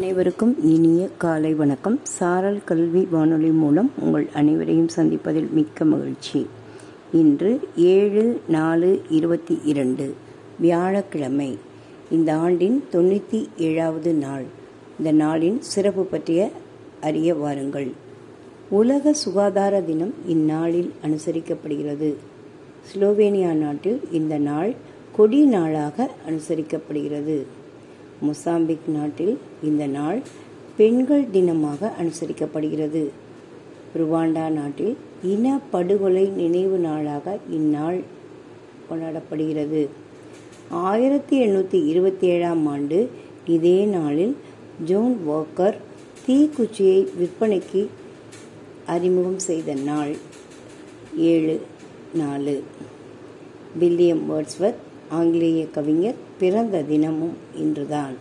அனைவருக்கும் இனிய காலை வணக்கம். சாரல் கல்வி வானொலி மூலம் உங்கள் அனைவரையும் சந்திப்பதில் மிக்க மகிழ்ச்சி. இன்று ஏழு நாலு இருபத்தி இரண்டு வியாழக்கிழமை. இந்த ஆண்டின் தொண்ணூற்றி ஏழாவது நாள். இந்த நாளின் சிறப்பு பற்றிய அறிய வாருங்கள். உலக சுகாதார தினம் இந்நாளில் அனுசரிக்கப்படுகிறது. ஸ்லோவேனியா நாட்டில் இந்த நாள் கொடி நாளாக அனுசரிக்கப்படுகிறது. மொசாம்பிக் நாட்டில் இந்த நாள் பெண்கள் தினமாக அனுசரிக்கப்படுகிறது. ருவாண்டா நாட்டில் இன படுகொலை நினைவு நாளாக இந்நாள் கொண்டாடப்படுகிறது. ஆயிரத்தி எண்ணூற்றி இருபத்தி ஏழாம் ஆண்டு இதே நாளில் ஜோன் வாக்கர் தீக்குச்சியை விற்பனைக்கு அறிமுகம் செய்த நாள். ஏழு நாலு. வில்லியம் வேர்ட்ஸ்வர்த் ஆங்கிலேய கவிஞர் பிறந்த தினமும் இன்றுதான்.